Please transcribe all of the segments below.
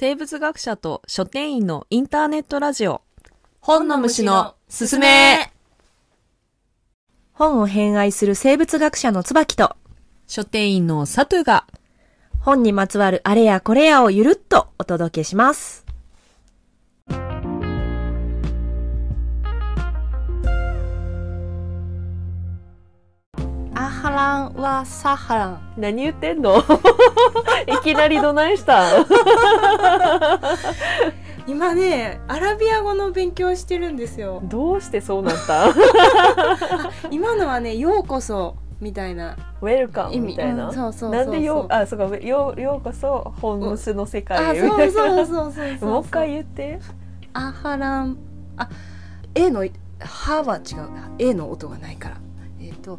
生物学者と書店員のインターネットラジオ。本の虫のすすめ。本を偏愛する生物学者の椿と書店員のサトゥが。本にまつわるあれやこれやをゆるっとお届けします。ランはサハラン。何言ってんの？いきなりどないした？今ね、アラビア語の勉強してるんですよ。どうしてそうなった？今のはね、ようこそみたいなウェルカムみたいな、うんそうそうそうそう。なんでようあそうかようようこそ本虫の世あ、界へ。そうみたいなそうそうそうそう。もう一回言って。アハラン。あ A の「は」は違う。A の音がないから。えっ、と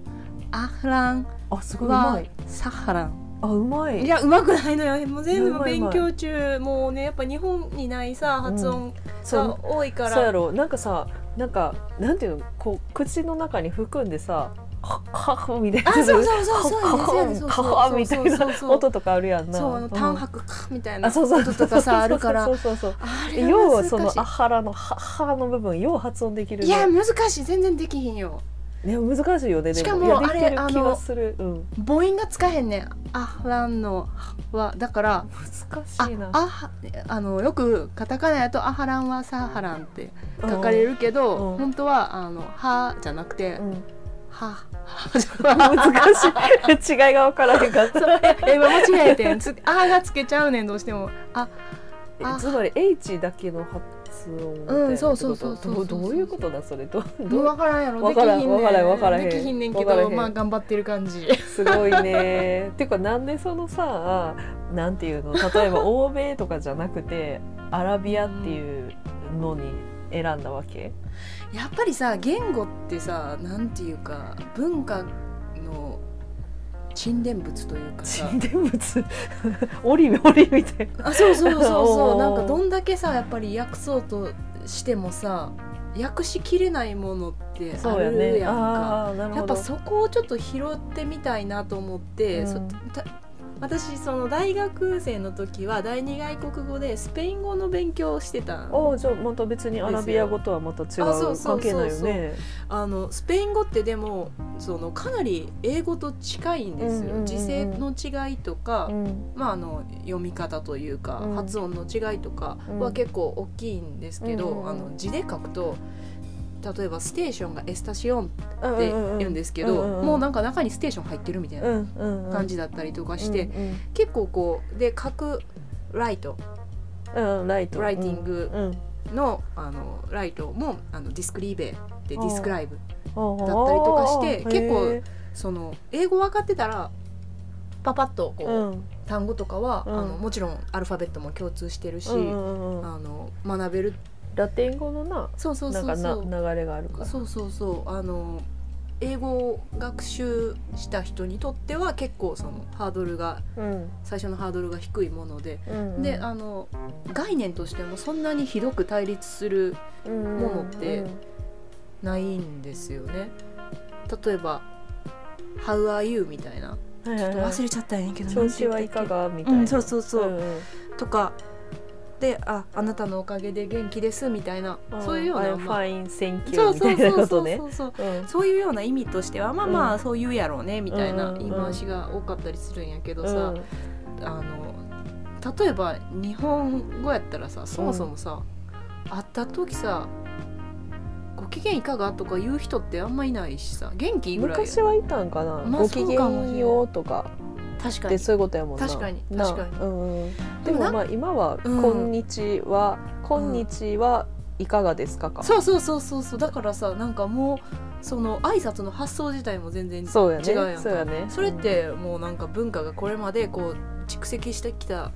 アハラン。あすごいうまはいサハラン。あうまい。いやうまくないのよ。もう全部勉強中。もうねやっぱ日本にないさ発音が多いから、そうやろ。なんかさなんかなんていうの？こう口の中に含んでさはははみたいな。あそうそうそうそうはそうですそうはそう。はみたいな音とかあるやんな。そうあのん。単白かみたいな音とかさあるから。そうそうそう要はそのあはらのははの部分よう発音できるね。いや難しい。全然できひんよね難しいよねでしかもあれあのうん。母音がつかへんねん。アハランの「は」だから難あしいな。あはあのよくカタカナやと「アハランはサハラン」って書かれるけど、うん。本当はあの「は」じゃなくてうん「は」難しい。違いが分からへんかった。え今間違えてん。つ「あ」がつけちゃうねんどうしても「あえあつまり H だけの発音みたいなうんそうそうそうそうどどういうことだそれ？どもう？どう？分からんやろ。わからんできひんねん。わからんわからへん。できひんねんけどまあ頑張ってる感じ。すごいね。ていうかなんでそのさなんていうの？例えば 欧米とかじゃなくてアラビアっていうのに選んだわけ？やっぱりさ言語ってさなんていうか文化の沈殿物というか。さ沈殿物檻檻みたいな。あそうそうそうそう。なんかどんだけさやっぱり訳そうとしてもさ訳しきれないものってあるねやんか。やっぱそこをちょっと拾ってみたいなと思って、うん私その大学生の時は第二外国語でスペイン語の勉強をしてたおじゃあまた別にアラビア語とはまた違う関係ないよね。あのスペイン語ってでもそのかなり英語と近いんですよ、時勢の違いとか、うん。まあ、あの読み方というか、うん。発音の違いとかうんは結構大きいんですけど、うん。あの字で書くと例えばステーションがエスタシオンっって言うんですけど、もうなんか中にステーション入ってるみたいな感じだったりとかして、うん結構こうで書くライト。うんうんライト。ライティングうんのあのライトもあのディスクリーベでディスクライブだったりとかして結構その英語分かってたらパパッとこう、うん。単語とかは、うん。あのもちろんアルファベットも共通してるし、うんうんうん。あの学べるラテン語のなそうそうなんかそうそう。な流れがあるから。そうそうそう。あの英語を学習した人にとっては結構そのハードルがうん。最初のハードルが低いもので、うんであの概念としてもそんなにひどく対立するもものってないんですよね。例えば「How are you?」みたいな。ちょっ忘れちゃったんやけど調子はいかが？みたいな、うんそうそうそう。うん。とかで「ああなたのおかげで元気です」みたいな、そういうような、フまあ。ァインセンキそうューみたいうような意味としてはまあまあ、うん。そう言うやろうねみたいなうん。言い回しが多かったりするんやけどさ、うん。あの例えば日本語やったらさそもそもさ、会った時さ「ご機嫌いかが?」とか言う人ってあんまいないしさ元気ぐらいや昔はいたんかな、まあご機嫌ようとか確かに。でそういうことやもんな。確かにな確かに。うんうん、でもまあ今は「うん。こんにちは」こんにちはいかがですかか」そうそうそうそうそうだからさなんかもうその挨拶の発想自体も全然そうやね違うやんかそうやねそれってもうなんか文化がこれまでこう蓄積してきた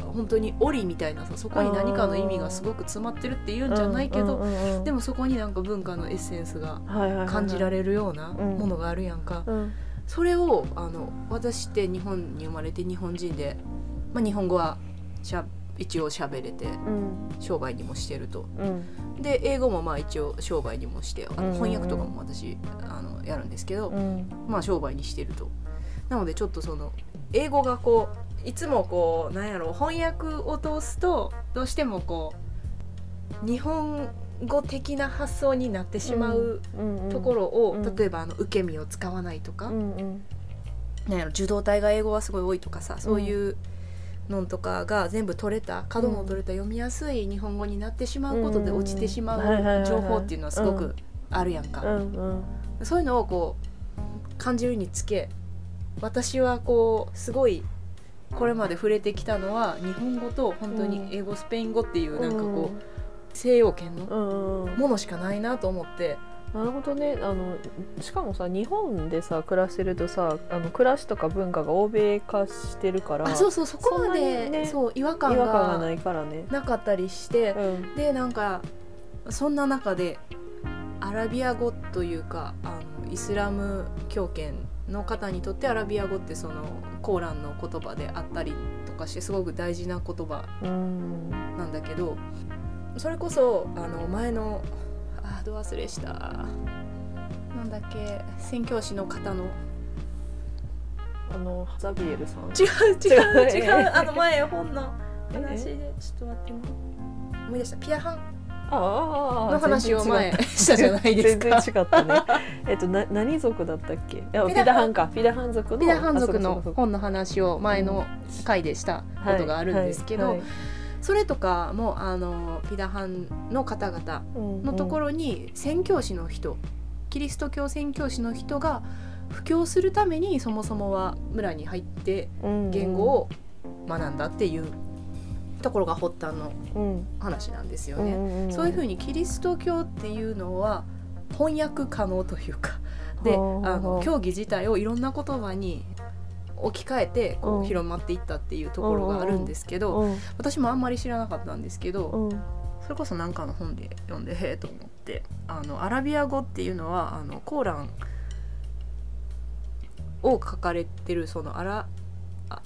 本当に折みたいなさそこに何かの意味がすごく詰まってるっていうんじゃないけど、でももそこになんか文化のエッセンスが感じらる、れるようなうんものがあるやんか、うんそれをあの私って日本に生まれて日本人で、まあ、日本語はしゃ一応喋れてうん。商売にもしてると。うん。で英語もまあ一応商売にもしてあのうん。翻訳とかも私あのやるんですけど、うん。まあ商売にしてると。なのでちょっとその英語がこういつもこうなんやろ翻訳を通すとどうしてもこう日本語的な発想になってしまうところを、うん。例えばあの受け身を使わないとか、うんうん。なんやろ受動体が英語はすごい多いとかさそういうのとかが全部取れた角の取れた読みやすい日本語になってしまうことで落ちてしまう情報っていうのはすごくうん。あるやんか。そういうのをこう感じるにつけ私はこうすごいこれまで触れてきたのは日本語と本当に英語、スペイン語っていうなんかこう西洋圏のうんうん。うんものしかないなと思って。なるほどね。あのしかもさ日本でさ暮らしてるとさあの暮らしとか文化が欧米化してるからあそうそうそこまで、にねそう違和違感がながいからね。なかったりしてうん。でなんかそんな中でアラビア語というかあのイスラム教圏の方にとってアラビア語ってそのコーランの言葉であったりとかしてすごく大事な言葉うん。なんだけどそれこそあの前のあーど忘れした。なんだっけ宣教師の方の。あのザビエルさん。違う違う 違う。あの前本のえ話で。ちょっと待ってね思い出した。ピアハンああの話を前したじゃないですか。全然違ったね。えっとな何族だったっけ？ピピダハンか。ピダハン族の。ピダハン族の本の話を前の回でしたことがあるんですけど、はいはいそれとかもあのピダハンの方々のところに宣教師の人キリスト教宣教師の人が布教するためにそもそもは村に入ってろ言語を学んだっていうところが発端のうん話なんですよね。そういうふうにキリスト教っていうのは翻訳可能というか。であの教義自体をいろんな言葉に置き換えてこう広まっていったっていうところがあるんですけどうん。私もあんまり知らなかったんですけどうん。それこそ何かの本で読んでへえと思ってあのアラビア語っていうのはあのコーランを書かれてるそのアラあ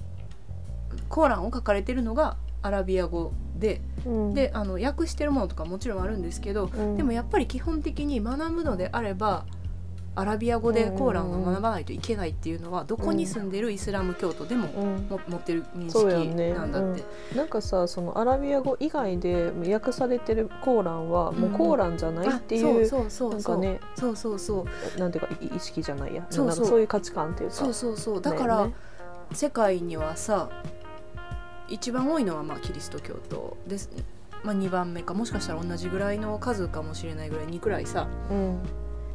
コーランを書かれてるのがアラビア語でうん。であの訳してるものとかもちろんあるんですけどうん。でもやっぱり基本的に学ぶのであればアラビア語でコーランを学ばないといけないっていうのはどこに住んでるイスラム教徒でもうん。も持ってる認識なんだって。なんかさそのアラビア語以外で訳されてるコーランはもうコーランじゃないっていう、うそうそうそう。なんかねそうそうそう。なんていうかい意識じゃないや。そうそう。なんかそういう価値観っていうか。そうそうそう。だから、ね世界にはさ一番多いのはまあキリスト教徒です、まあ、2番目か。もしかしたら同じぐらいの数かもしれないぐらいにくらいさうん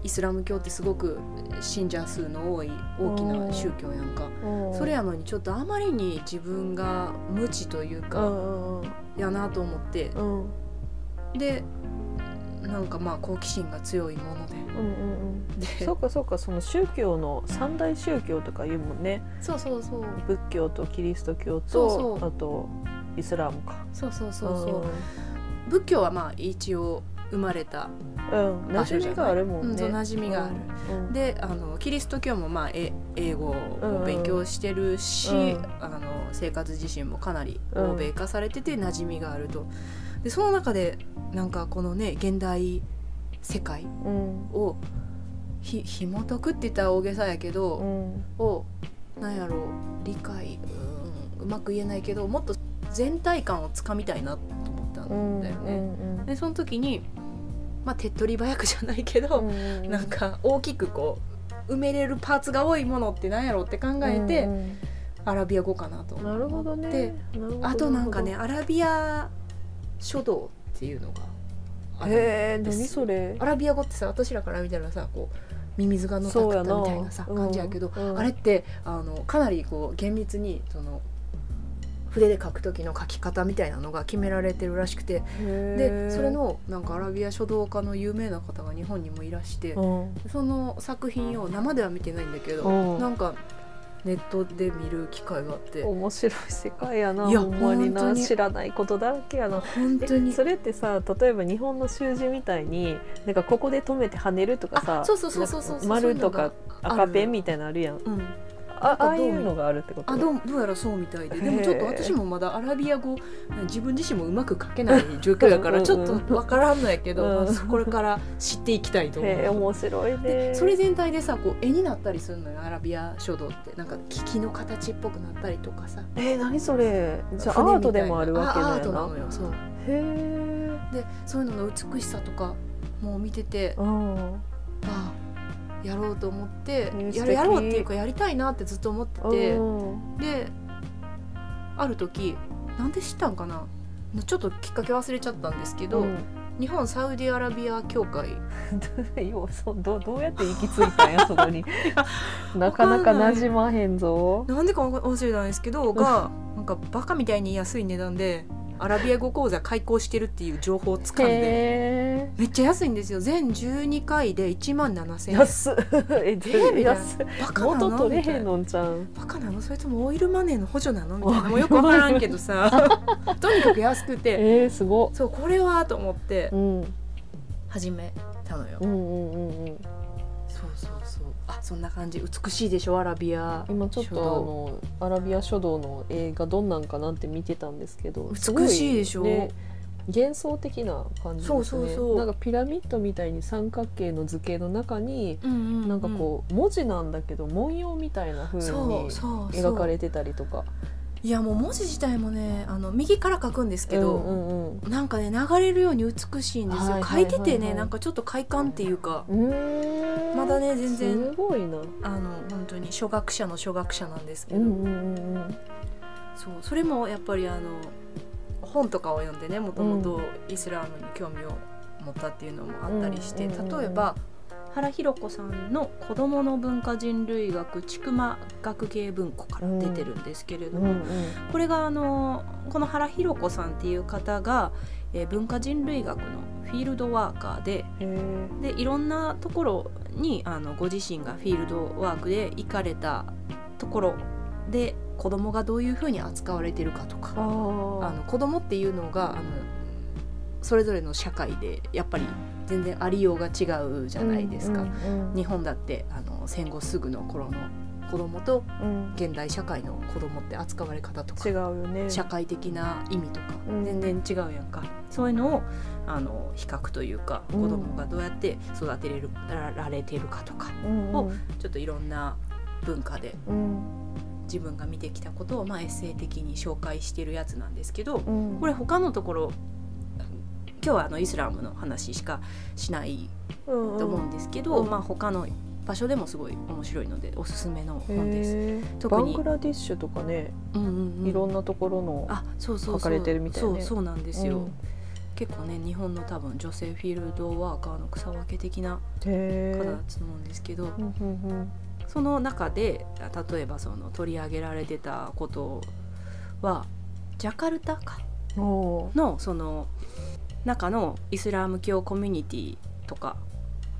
イスラム教ってすごく信者数の多い大きな宗教やんか。うんそれやのにちょっとあまりに自分が無知といううかんうん。やなと思って。うん。うんでなんかまあ好奇心が強いもので。うんうんで。そうかそうかその宗教の三大宗教とかいうもんね。そうそうそう。仏教とキリスト教とあとイスラムか。そうそうそうそう。仏教はまあ一応生まれたうん、うん、馴染みがあるもんね、うんそう馴染みがある。うん、うんであのキリスト教もまあえ英語を勉強してるし、うん。あの生活自身もかなりうん欧米化されてて馴染みがあると。でその中でなんかこのね現代世界うん。をひ紐解くって言ったら大げさやけど、うん。をなんやろう理解うんうまく言えないけどもっと全体感をつかみたいなと思ったんだよね。うん。でその時にまあ手っ取り早くじゃないけど、うんうんなんか大きくこう埋めれるパーツが多いものって何やろうって考えて、うんうん。アラビア語かなとなるほどね。でなるほどあとなんかねアラビア書道っていうのがあるんへえです何それ？アラビア語ってさ私らから見たらさこうミミズがのたくったみたいなさうん。感じやけど、うん。あれってあのかなりこう厳密にその筆で書く時の書き方みたいなのが決められてるらしくて。でそれのなんかアラビア書道家の有名な方が日本にもいらして、うん。その作品を生では見てないんだけど、うん。なんかネットで見る機会があって。面白い世界やないやほんまな。知らないことだらけやな。本当に。えそれってさ例えば日本の習字みたいになんかここで止めて跳ねるとかさあそうそうそうそうそう。丸とか赤ペンみたいなのあるやん。うん、あああいうのがあるってこと？あどうどうやらそうみたいで。でもちょっと私もまだアラビア語自分自身もうまく書けない状況だからちょっとわからんのやけど、うんまあこれから知っていきたいと思う。面白いね。でそれ全体でさこう絵になったりするのよアラビア書道って。なんか木々の形っぽくなったりとかさ。えー、何それ？じゃあアートでもあるわけだよな。のよそう。へえ。でそういうのの美しさとかもう見ててうん。ああやろうと思ってやるやろうっていうかやりたいなってずっと思ってて。うん。である時なんで知ったんかな？ちょっときっかけ忘れちゃったんですけど、うん。日本サウジアラビア協会。どうどうやって行き着いたんや そこに。なかなか馴染まへんぞ。なんでか忘れたんですけどがなんかバカみたいに安い値段でアラビア語講座開講してるっていう情報をつかんでへめっちゃ安いんですよ。全12回で1万7000円。え安っ。ええみたいなバカなの？れへんのんちゃん。バカなの？それともオイルマネーの補助なの？みたいな。もうよくわからんけどさ。とにかく安くて。えー、すごっ。そうこれはと思ってうん。うん始めたのよ、うんうんうんそうそうそんな感じ。美しいでしょアラビア。今ちょっとあのアラビア書道の映画どんなんかなって見てたんですけど美しいでしょ。ね幻想的な感じですね。そうそうそう。なんかピラミッドみたいに三角形の図形の中にうんうんうん。なんかこう文字なんだけど文様みたいな風にそうそうそう。描かれてたりとかいやもう文字自体もねあの右から書くんですけど、うんうんなんかね流れるように美しいんですよ、はいはいはいはい。書いててねなんかちょっと快感っていうかまだね全然すごいな。あの本当に初学者の初学者なんですけど、うんうんうんうん。そうそれもやっぱりあの本とかを読んでねもともとイスラームに興味を持ったっていうのもあったりして、うんうんうんうん。例えば原弘子さんの「子どもの文化人類学千曲学芸文庫」から出てるんですけれども、うんうん。これがあのこの原弘子さんっていう方が、えー文化人類学のフィールドワーカーでへでいろんなところにあのご自身がフィールドワークで行かれたところで子供がどういうふうに扱われてるかとかあの子供っていうのがあのそれぞれの社会でやっぱり全然ありようが違うじゃないですか。うん日本だってあの戦後すぐの頃の子供とうん。現代社会の子供って扱われ方とか違うよね。社会的な意味とかうん。全然違うやんか、そういうのをあの比較というかうん。子供がどうやって育てれるられてるかとかうんをちょっといろんな文化でうん。自分が見てきたことをまあエッセイ的に紹介してるやつなんですけどうん。これ他のところ今日はあのイスラムの話しかしないうんと思うんですけど、うん。まあ他の場所でもすごい面白いのでおすすめの本です。特にバングラディッシュとかね、うんうんうん。いろんなところのあそうそうそう。書かれてるみたいね。そうそうなんですよ、うん。結構ね日本の多分女性フィールドワーカーの草分け的なへ方だと思うんですけど、ーうんうん。その中で例えばその取り上げられてたことはジャカルタか？のその中のイスラム教コミュニティとか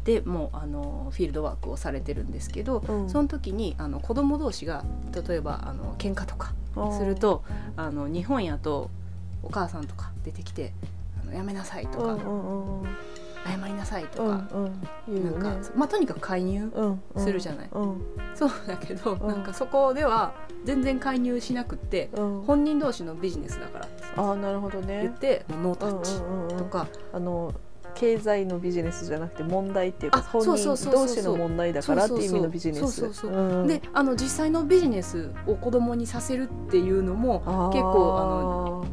でもうあのフィールドワークをされてるんですけど、うん。その時にあの子供同士が例えばあの喧嘩とかするとあの日本やとお母さんとか出てきて「あのやめなさい」とか、謝りなさい」とうか、んうん言うよね。なんか、まあ、とにかく介入うんうん。するじゃない。うん。そうだけど、うん。なんかそこでは全然介入しなくってうん。本人同士のビジネスだからってああなるほど言っねて、もうノータうんッチうんうんうん。とか、あの経済のビジネスじゃなくて問題っていうかあ本人同士の問題だからっていう意味のビジネス。であの実際のビジネスを子供にさせるっていうのも結構あの最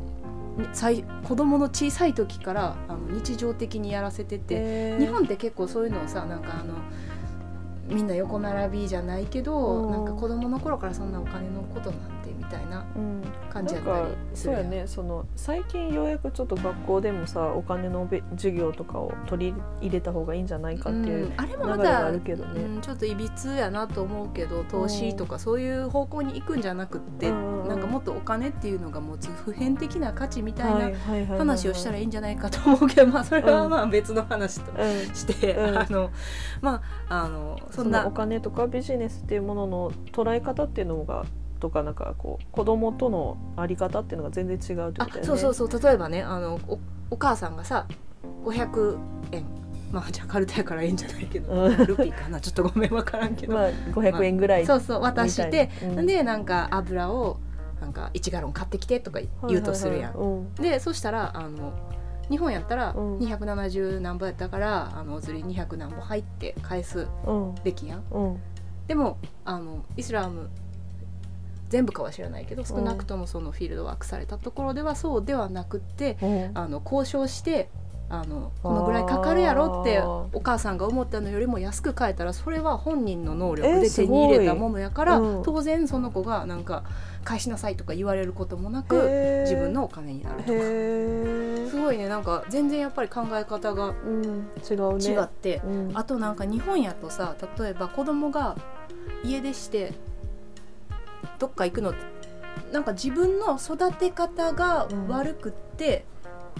子供の小さい時からあの日常的にやらせてて、日本って結構そういうのをさなんかあのみんな横並びじゃないけど、うん。なんか子供の頃からそんなお金のことなんたいなうん。感じやったりすそうるんやね。その最近ようやくちょっと学校でもさお金のべ授業とかを取り入れた方がいいんじゃないかっていううん。あれもま流れがたあるけどね。うん、ちょっといびつやなと思うけど投資とかそういう方向に行くんじゃなくって、うんなんかもっとお金っていうのが持つ普遍的な価値みたいなな話をしたらいいんじゃないかと思うけど、まあそれはまあ別の話とうんして、うん。あのまああのそそんなのお金とかビジネスっていうものの捉え方っていうのがとかなんかこう子供とのあり方っていうのが全然違うってあことだよね。そうそうそう例えばねあのおお母さんがさ500円。まあジャカルタやからええんじゃないけど、うん。ルピーかな？ちょっとごめん分からんけど、まあ500円ぐらいそうそう渡して、うん。でなんか油をなんか1ガロン買ってきてとか言うとするやん、はいはいはいうん。でそしたらあの日本やったらうん。270何ぼやったから、あのお釣り200何ぼ入って返すうん。べきやん。でもあのイスラム全部かは知らないけど少なくともそのフィールドワークされたところではそうではなくってうん。あの交渉してあのこのぐらいかかるやろってお母さんが思ったのよりも安く買えたらそれは本人の能力えで手に入れたものやから、うん。当然その子がなんか返しなさいとか言われることもなく自分のお金になるとか。すごいねなんか全然やっぱり考え方がうん。違うね。違って、うん。あとなんか日本やとさ例えば子供が家出してどっか行くの？なんか自分の育て方が悪くって、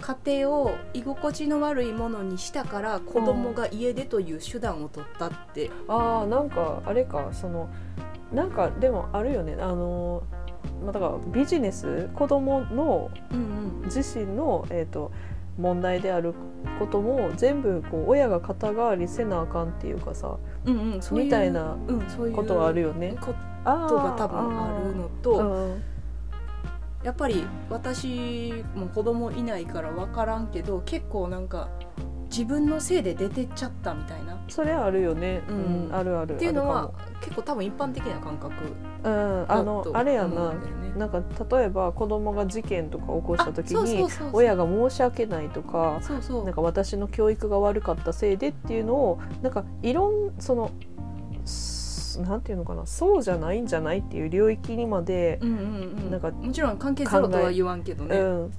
家庭を居心地の悪いものにしたから子供が家出という手段を取ったって、ああなんかあれかそのなんかでもあるよね。あのまあだからビジネス子供のうん自身のえっ、と問題であることも全部こう親が肩代わりせなあかんっていうかさうんうんううみたいなうん、そういうことはあるよね。こあとが多分あるのと、うんやっぱり私も子供いないから分からんけど結構なんか自分のせいで出てっちゃったみたいな。っそれあるよね、ううん。んあるある。ていうのは結構多分一般的な感覚もうん、あのあれやな。なんか例えば子供が事件とか起こした時に親が申し訳ないとかそうそう。なんか私の教育が悪かったせいでっていうのをなんかいろんそのすなんていうのかなそうじゃないんじゃないっていう領域にまで、うんうんうん。なんかもちろん関係ゼロとは言わんけどね、うん、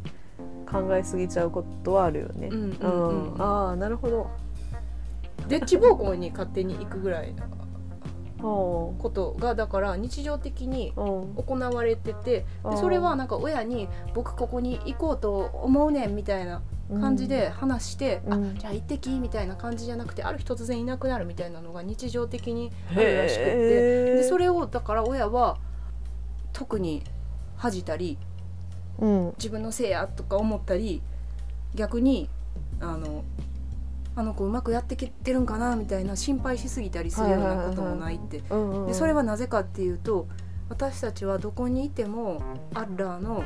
考えすぎちゃうことはあるよね。うんうんうん。うん。ああなるほど。でっち奉公に勝手に行くぐらいの こことがだから日常的にうん。行われててでそれはなんか親に「僕ここに行こうと思うねん」みたいな感じで話して「うん。あじゃあ行ってき」みたいな感じじゃなくてある日突然いなくなるみたいなのが日常的にあるらしくって。でそれをだから親は特に恥じたりうん。自分のせいやとか思ったり逆にあのあの子うまくやってきてるんかなみたいな心配しすぎたりするようなこともないって。でそれはなぜかっていうと私たちはどこにいてもアッラーの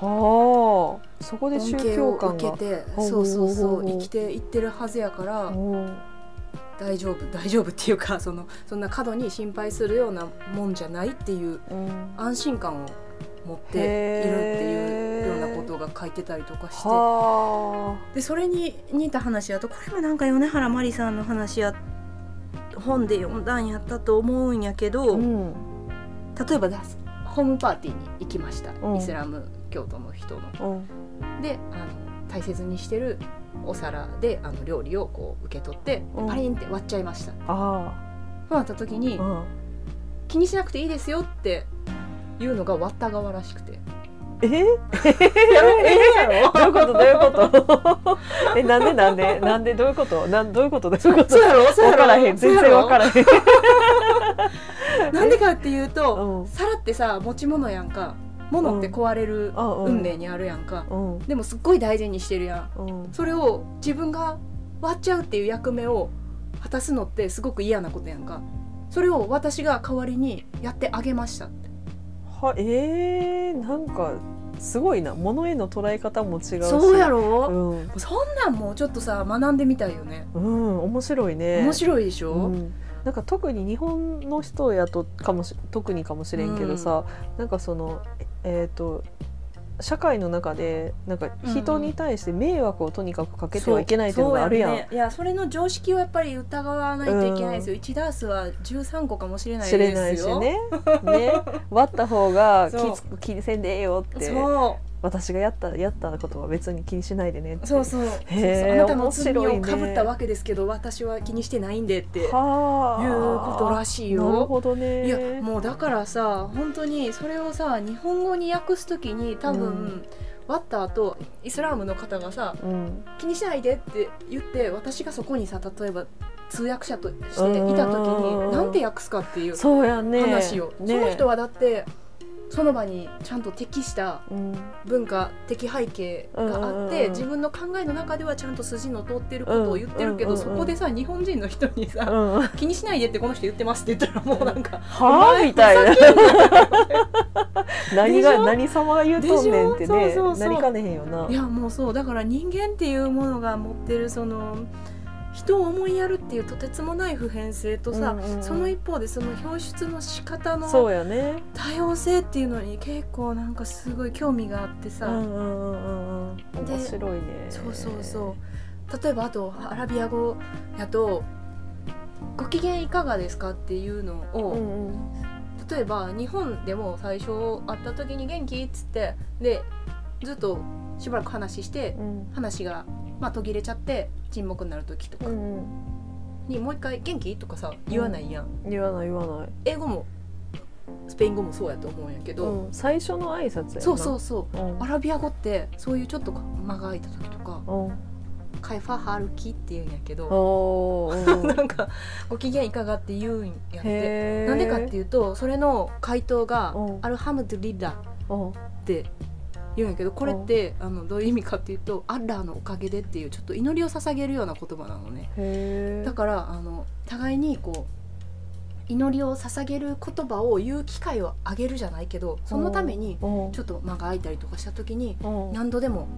はあそこで宗教観が。受けてほうそうそうそほう生きていってるはずやからう。ん大丈夫大丈夫っていうかそのそんな過度に心配するようなもんじゃないっていううん。安心感を持っているっていうようなことが書いてたりとかして。はでそれに似た話やとこれもなんか米原マリさんの話や本で読んだんやったと思うんやけあど、うん。例えばですホームパーティーに行きました、うん。イスラム教徒の人の。うん。であの大切にしてるお皿であの料理をこう受け取ってうん。パリンって割っちゃいました。あそうなった時に気にしなくていいですよっていうのが割った側らしくて。え？ええどういうこと？どういうこと？えなんで？なんで？なんで？どういうこと？なん？どういうこと？どういうこと？そうやろ？そうやろ分からへん全然分からへん。なんでかっていうと、うん。皿ってさ持ち物やんか物って壊れる運命にあるやんか、うん。でもすっごい大事にしてるやん。うん。それを自分が割っちゃうっていう役目を果たすのってすごく嫌なことやんか。それを私が代わりにやってあげましたって。はえー、なんかすごいな。物への捉え方も違うし。そうやろ、うん、そんなんもうちょっとさ学んでみたいよね。うん、面白いね。面白いでしょ、うん、なんか特に日本の人やとかもし特にかもしれんけどさ、なんかそのえっ、と社会の中でなんか人に対して迷惑をとにかくかけてはいけないっていうのがあるやん。そうね。いやそれの常識をやっぱり疑わないといけないですよ、1ダースは13個かもしれないですよないしねね割った方が気つくせん。でええよってそ私がやったやったことは別に気にしないでねって。うそう。そうそうそう。あなたの罪をかぶったわけですけど、私は気にしてないんでっていうはあことらしいなるよほどね。いやもうだからさ本当にそれをさ日本語に訳す時に多分、うん。割った後イスラームの方がさうん。気にしないでって言って私がそこにさ例えば通訳者としていた時うん。になんて訳すかっていう話を、ね。その人はだってその場にちゃんと適したうん。文化的背景があって、自分の考えの中ではちゃんと筋の通ってることを言ってるけど、そこでさ日本人の人にさ、気にしないでってこの人言ってますって言ったらもうなんかあ？みたいな。何が何様が言うとんねんってねでしょ？そうそうそう。なりかねへんよな。いやもうそう。だから人間っていうものが持ってるその人を思いやるっていうとてつもない普遍性とさ、うんうんうん。その一方でその表出の仕方のそうやね。多様性っていうのに結構なんかすごい興味があってさ、うんうんうん面白いね。そうそうそう。例えばあとアラビア語やと「ご機嫌いかがですか?」っていうのを、うんうん。例えば日本でも最初会った時に「元気?」っつってでずっとしばらく話してうん。話が、まあ、途切れちゃって沈黙になる時とか。にもう一回「元気?」とかさ言わないやん、言わない言わない、英語もスペイン語もそうやと思うんやけど、うん、最初の挨拶やな。そうそうそう。うん。アラビア語ってそういうちょっと間が空いた時とかうん「カイファハルキ」って言うんやけど なんか「ご機嫌いかが?」って言うんやってなんでかっていうとそれの回答がうん「アルハムドリッラ」うんって言うんやけどこれってあのどういう意味かっていうと「アッラーのおかげで」っていうちょっと祈りを捧げるような言葉なのね。だからあの互いにこう祈りを捧げる言葉を言う機会をあげるじゃないけどそのためにうん。ちょっと間が空いたりとかした時にうん。何度でも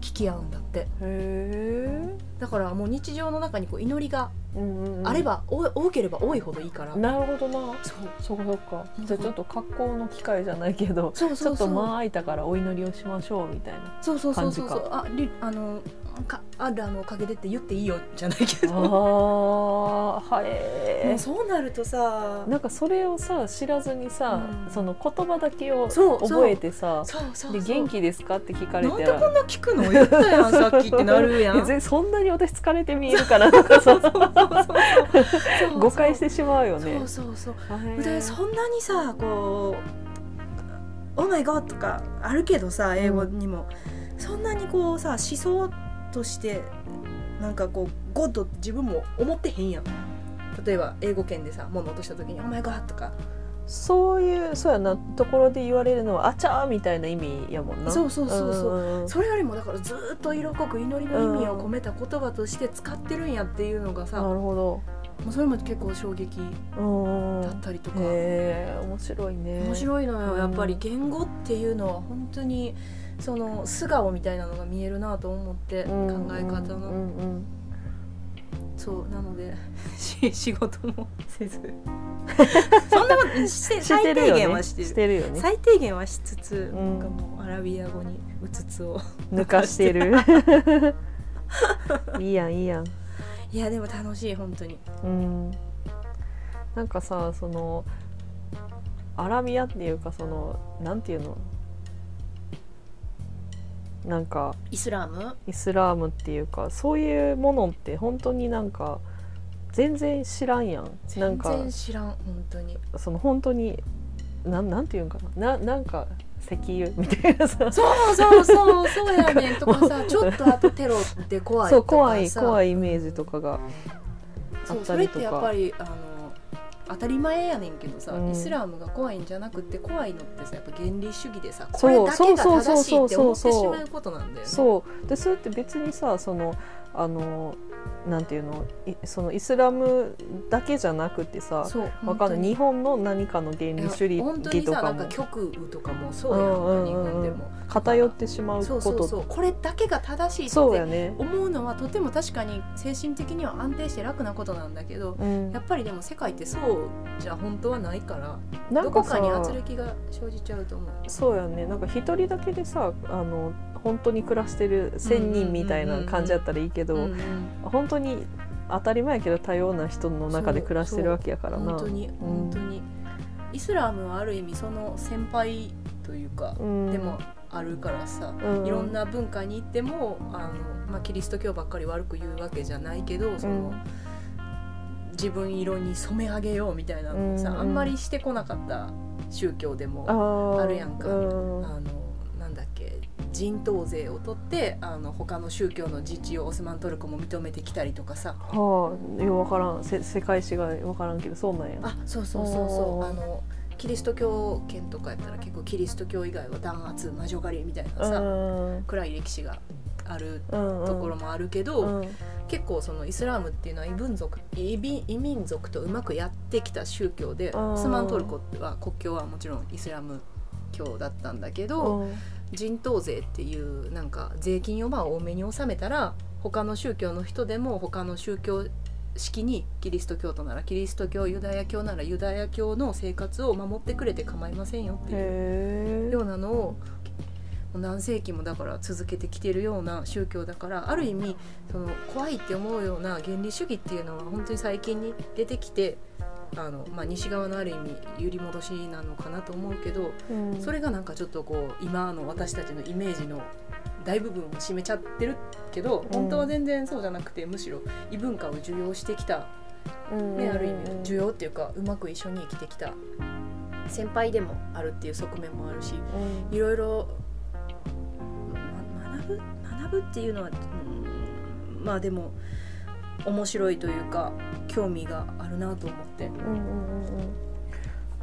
聞き合うんだって。へだからもう日常の中にこう祈りがーうんうんうん。あれば、お多ければ多いほどいいから、なるほどな。そう。そこそうんじゃあちょっと格好の機会じゃないけどちょっと間空いたからお祈りをしましょうみたいなそうそうそうそう感そうありあのかアッラーのおかげでって言っていいよじゃないけあどーはもえうそうなるとさなんかそれをさ知らずにさ、うん。その言葉だけを覚えてさで元気ですかって聞かれなんてでこんな聞くの？言ったやんさっきってなるやん。そんなに私疲れて見えるからなんかさ。そう誤解してしまうよね。そうそうそう。でそんなにさこう「オーマイゴッ」とかあるけどさ英語にも、そんなにこうさ思想としてなんかこうゴッドって自分も思ってへんやん。例えば英語圏でさ物落とした時に「オーマイゴッ」とかそういうそうやなところで言われるのは「あちゃー」みたいな意味やもんな。そうそうそうそう。んん。それよりもだからずーっと色濃く祈りの意味を込めた言葉として使ってるんやっていうのがさ、なるほど。もうそれも結構衝撃うんだったりとか、へえ面白いね。面白いのよ、うん。やっぱり言語っていうのは本当にその素顔みたいなのが見えるなと思って、うん。考え方の、うんうんそうなので し 仕事もせず。そんなことしてし最低限はしてる。してるよね。最低限はしつつ、うん。なんかもうアラビア語にうつつを抜かしてる。いいやんいいやん。いやでも楽しい本当に。うん。なんかさそのアラビアっていうかそのなんていうの？なんかイスラム？イスラームっていうかそういうものって本当になんか全然知らんやん。なん全か然知らん本当に。その本当になんなんていうんかな。ななんか石油みたいなさ。そうそうそう そうやねん。とかさちょっとあとテロって怖いそうとかさ。怖い怖いイメージとかがあそうったりとそれってやっぱかりあの当たり前やねんけどさ、うん。イスラムが怖いんじゃなくて怖いのってさやっぱ原理主義でさこれだけが正しいって思ってしまうことなんだよね。そう。でそれって別にさそのあのなんていうのいそのイスラムだけじゃなくてさわかんない。日本の何かの原理主義とかも。極右とかもそうやうんうん日本でも偏ってしまうこと。これだけが正しいってそうやね、思うのはとても確かに精神的には安定して楽なことなんだけどうん。やっぱりでも世界ってそうじゃ本当はないからどこかに圧力が生じちゃうと思う。そうやね。なんか一人だけでさあの本当に暮らしてる1,000人みたいな感じやったらいいけど、うんうん本当に当たり前やけど多様な人の中で暮らしてるわけやからな。本当に本当に、イスラムはある意味その先輩というか、うん。でもあるからさ、うん。いろんな文化に行ってもあの、まあ、キリスト教ばっかり悪く言うわけじゃないけどその、うん自分色に染め上げようみたいなのをさ、うん。うんあんまりしてこなかった宗教でもあああるやんか。うん。の人頭税を取ってあの他の宗教の自治をオスマントルコも認めてきたりとかさ。はあようわからん。せ世界史がわからんけどそうなんや。あそうそうそうそう。あのキリスト教圏とかやったら結構キリスト教以外は弾圧魔女狩りみたいなさ、うん。暗い歴史があるところもあるけど、うん結構そのイスラームっていうのは異文族異民異民族とうまくやってきた宗教でうん。オスマントルコは国境はもちろんイスラム教だったんだけど、うん人頭税っていうなんか税金をまあ多めに納めたら他の宗教の人でも他の宗教式にキリスト教徒ならキリスト教ユダヤ教ならユダヤ教の生活を守ってくれて構いませんよっていうようなのを何世紀もだから続けてきてるような宗教だからある意味その怖いって思うような原理主義っていうのは本当に最近に出てきてあの、まあ、西側のある意味揺り戻しなのかなと思うけどうん。それがなんかちょっとこう今の私たちのイメージの大部分を占めちゃってるけど本当は全然そうじゃなくてむしろ異文化を受容してきた、ね、ある意味受容っていうかうまく一緒に生きてきた先輩でもあるっていう側面もあるしうん。いろいろま学ぶ学ぶっていうのは、うんまあでも面白いというか興味があるなと思って。うんうんうん。うん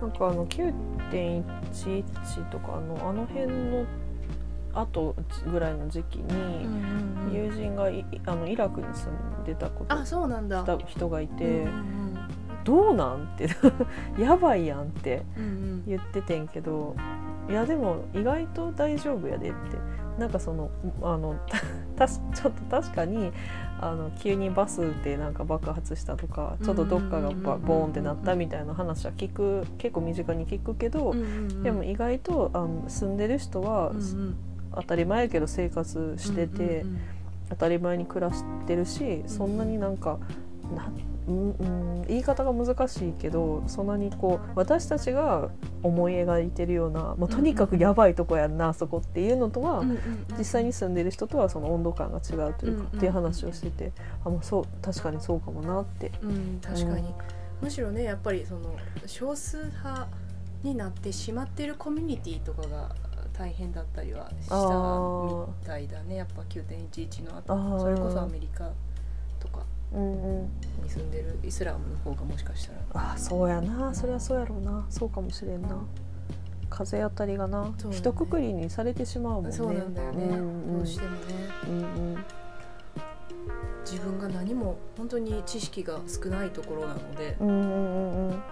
なんかあの9.11とかあのあの辺の後ぐらいの時期に友人がいあのイラクに住んでたことあそうなんだ。人がいて、うんうんどうなんって やばいやんってうんうん。言っててんけどいやでも意外と大丈夫やでって。なんかそのあの たしちょっと確かにあの急にバスでなんか爆発したとかちょっとどっかがバボーンってなったみたいな話は聞く結構身近に聞くけど、でも意外とあの住んでる人は、当たり前やけど生活してて、当たり前に暮らしてるしそんなになん。かなうんうん言い方が難しいけどそんなにこう私たちが思い描いてるような、まあ、とにかくやばいとこやんな、あそこっていうのとは、うんうんうん。実際に住んでる人とはその温度感が違うというか、うんうん。っていう話をしててあもうそう確かにそうかもなって。うん、確かに、むしろねやっぱりその少数派になってしまってるコミュニティとかが大変だったりはしたみたいだね。やっぱ9.11のあ後ー。それこそアメリカとかうんうん、に住んでるイスラムの方がもしかしたら。あそうやな。それはそうやろうな。そうかもしれんな。風当たりがな、ね。一括りにされてしまうもんね。そうなんだよね、うんうんどうしてもね。うんうん。自分が何も本当に知識が少ないところなのでうんうんうんうん。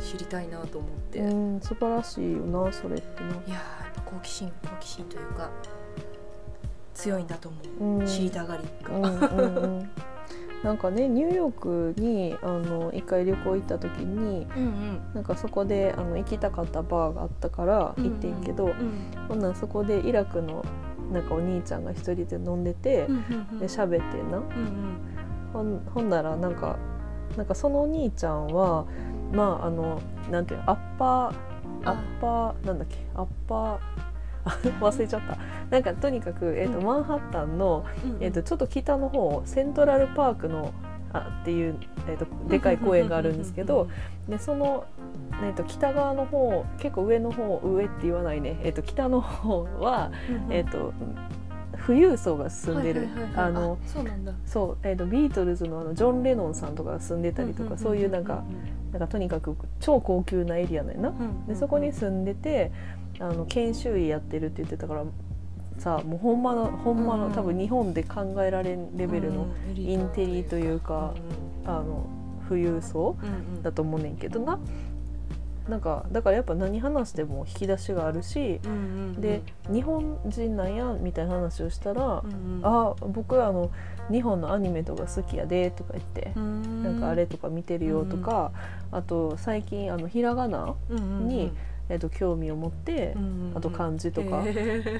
知りたいなと思って、いうん、素晴らしいよなそれってな。やーやっぱ好奇心好奇心というか強いんだと思う、うん。知りたがりが、うんうんうん、なんかねニューヨークにあの一回旅行行った時にうんうん。なんかそこであの行きたかったバーがあったから行ってんけど、うんほんならそこでイラクのなんかお兄ちゃんが一人で飲んでて、うんうんで喋ってんな。うんうん。ほんほんならなんかなんかそのお兄ちゃんはまああのなんていうのアッパーアッパーなんだっけアッパーあ 忘れちゃった。なんかとにかく、えーとうん。マンハッタンの、うんえー、とちょっと北の方セントラルパークのあっていう、えー、とでかい公園があるんですけどでその、えー、と北側の方結構上の方上って言わないね、えー、と北の方は、えー、と富裕層が住んでる。あのそうえー、とビートルズのあのジョン・レノンさんとかが住んでたりとかそういうなんかなんかとにかく超高級なエリアな。んやな。でそこに住んでてあの研修医やってるって言ってたからさもうほんまのほんまの、うん多分日本で考えられんレベルの、インテリというかあの富裕層だと思うねんけどな。なんかだからやっぱ何話しても引き出しがあるし、で日本人なんやみたいな話をしたら「あ僕あの日本のアニメとか好きやで」とか言って。なんかあれとか見てるよとか、あと最近あのひらがな、にえっと興味を持って、あと漢字とか、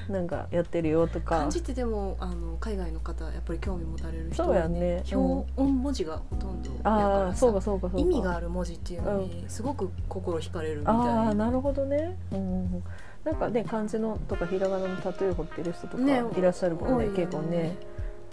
なんかやってるよとか。漢字ってでもあの海外の方やっぱり興味持たれる人そうやね。表音文字がほとんどだあそうかそうかそうか。意味がある文字っていうのにすごく心惹かれるみたいああななるほどね、うんうんうん、なんかね漢字のとかひらがなのタトゥー彫ってる人とかねいらっしゃるもんねね。結構ね。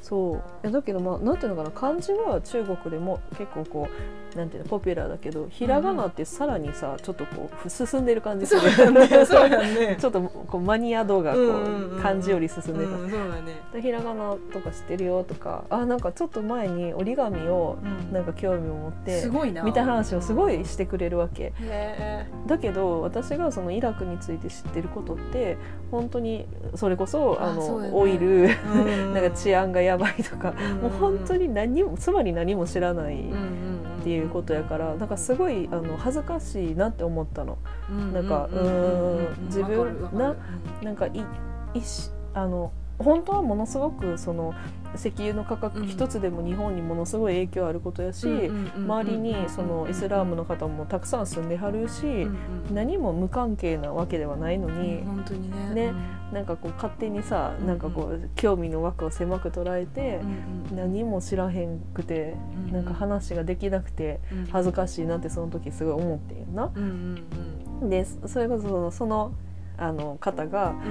そう。いやだけどまあなんていうのかな。漢字は中国でも結構こうなんていうのポピュラーだけどひらがなってさらにさちょっとこう進んでる感じするそうやね。そうや ね。ちょっとこうマニア度がこうんうんううん。漢字より進んでるうんそうだね。でひらがなとか知ってるよとかあなんかちょっと前に折り紙をうんなんか興味を持ってすごいな。みた話をすごいしてくれるわけ。へだけど私がそのイラクについて知ってることって本当にそれこそあのね。オイル なんか治安がやばいとかうん。もう本当に何もつまり何も知らないうんうんうんっていうことやからなんかすごいあの恥ずかしいなって思ったの。うんなんかううん自分ななんかいいしあの本当はものすごくその石油の価格一つでも日本にものすごい影響あることやし、周りにそのイスラームの方もたくさん住んではるし、何も無関係なわけではないのに、うん本当にね。ねなんかこう勝手にさうんなんかこう興味の枠を狭く捉えて何も知らへんくてうんなんか話ができなくてうん恥ずかしいなってその時すごい思ってんな。でそれこそそのそのあの方がうん。うん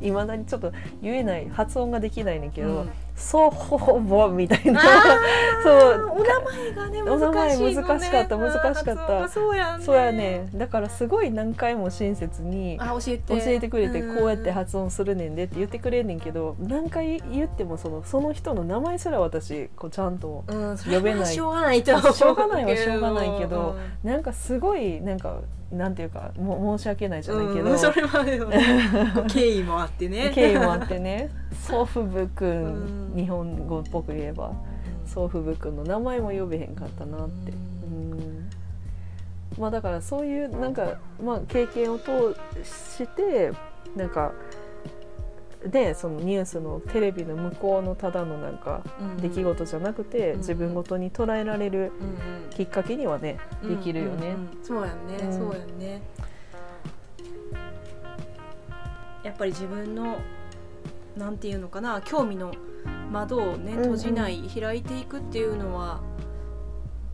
いまだにちょっと言えない発音ができないねんけどうん「そうほぼ」みたいな。あ そう。お名前がね難しいのね。難しかった難しかった。そうやねそうやね。だからすごい何回も親切にあ教えて。教えてくれてん。こうやって発音するねんでって言ってくれんねんけど何回言ってもそのその人の名前すら私こうちゃんと呼べない。しょうがないとしょうがないはしょうがないけどうん。なんかすごいなんかなんていうかも申し訳ないじゃないけど、うんそれは 経緯もあってね。経緯もあってね。祖父母くうんん日本語っぽく言えばうん。祖父母くんの名前も呼べへんかったなって。うん。うん。まあだからそういうなんか、まあ、経験を通してなんかでそのニュースのテレビの向こうのただのなんかうん。出来事じゃなくて、うん。自分ごとに捉えられるうんうん。きっかけにはねできるよね。うんうん。うんそうやんね、うん。そうやんね。やっぱり自分のなんていうのかな興味の窓をねうんうん。閉じない、開いていくっていうのは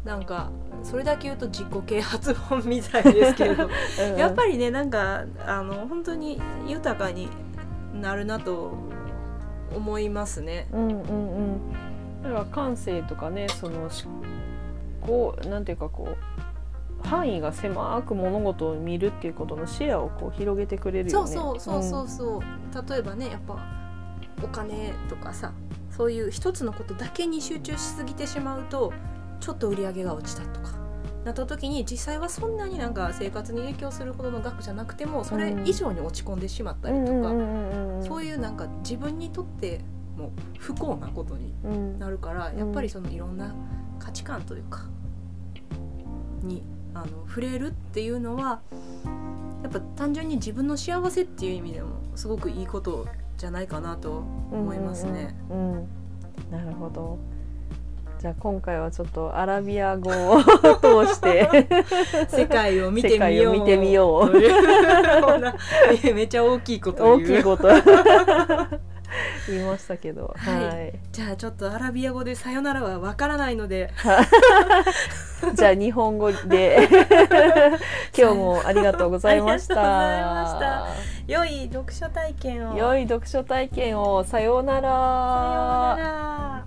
なんかそれだけ言うと自己啓発本みたいですけれど やっぱりねなんかあの本当に豊かになるなと思いますね。うんうんうん。だから感性とかねその思考なんていうかこう範囲が狭く物事を見るっていうことの視野をこう広げてくれるそうよね。そうそうそう。そう、例えばねやっぱお金とかさそういう一つのことだけに集中しすぎてしまうとちょっと売り上げが落ちたとか。なった時に実際はそんなになんか生活に影響するほどの額じゃなくてもそれ以上に落ち込んでしまったりとか、そういいうなんか自分にとっても不幸なことになるからやっぱりそのいろんな価値観というかにあの触れるっていうのはやっぱ単純に自分の幸せっていう意味でもすごくいいことじゃないかなと思いますね。うんうんなるほど。じゃあ今回はちょっとアラビア語を 通して。世界を見て世みよう。見てみよう。めっちゃ大きいこと大きいこと。言いましたけど、はい。はい。じゃあちょっとアラビア語で「さよなら」はわからないので。じゃあ日本語で。今日もありがとうございました。良い読書体験を。良い読書体験を。さようなら。さようなら。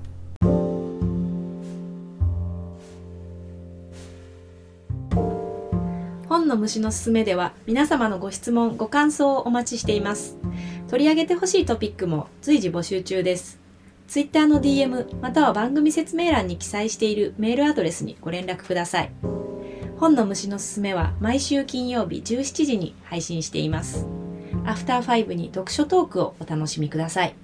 本の虫のすすめでは皆様のご質問ご感想をお待ちしています。取り上げてほしいトピックも随時募集中です。ツイッターの DM または番組説明欄に記載しているメールアドレスにご連絡ください。本の虫のすすめは毎週金曜日17時に配信していますアフターファイブに読書トークをお楽しみください。